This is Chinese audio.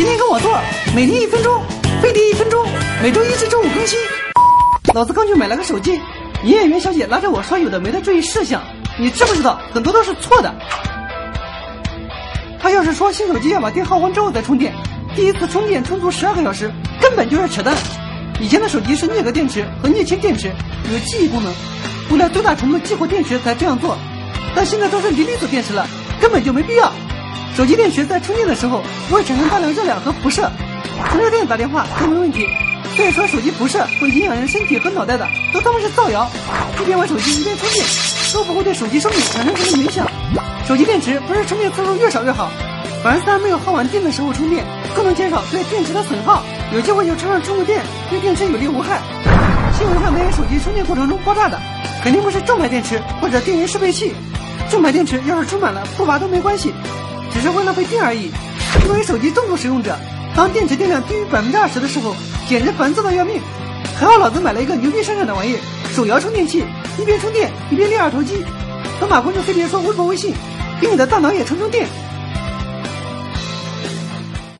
天天跟我做，每天一分钟，飞碟一分钟，每周一至周五更新。老子刚去买了个手机，营业员小姐拉着我说有的没的注意事项，你知不知道很多都是错的？他要是说新手机要把电耗完之后再充电，第一次充电充足十二个小时，根本就是扯淡。以前的手机是镍镉电池和镍氢电池，有记忆功能，为了最大程度激活电池才这样做，但现在都是锂离子电池了，根本就没必要。手机电池在充电的时候不会产生大量热量和辐射，充热电打电话都没问题。所以说手机辐射会影响人身体和脑袋的，都他妈是造谣。一边玩手机一边充电，都不会对手机寿命产生什么影响。手机电池不是充电次数越少越好，反而在没有耗完电的时候充电，更能减少对电池的损耗。有机会就插上充个电，对电池有利无害。新闻上那些手机充电过程中爆炸的，肯定不是正牌电池或者电源适配器。正牌电池要是充满了不拔都没关系。只是会浪费电而已。作为手机重度使用者，当电池电量低于百分之二十的时候，简直烦躁的要命。还好老子买了一个牛逼生产的玩意——手摇充电器，一边充电一边练二头肌。等马坤就飞碟说微博微信，给你的大脑也充充电。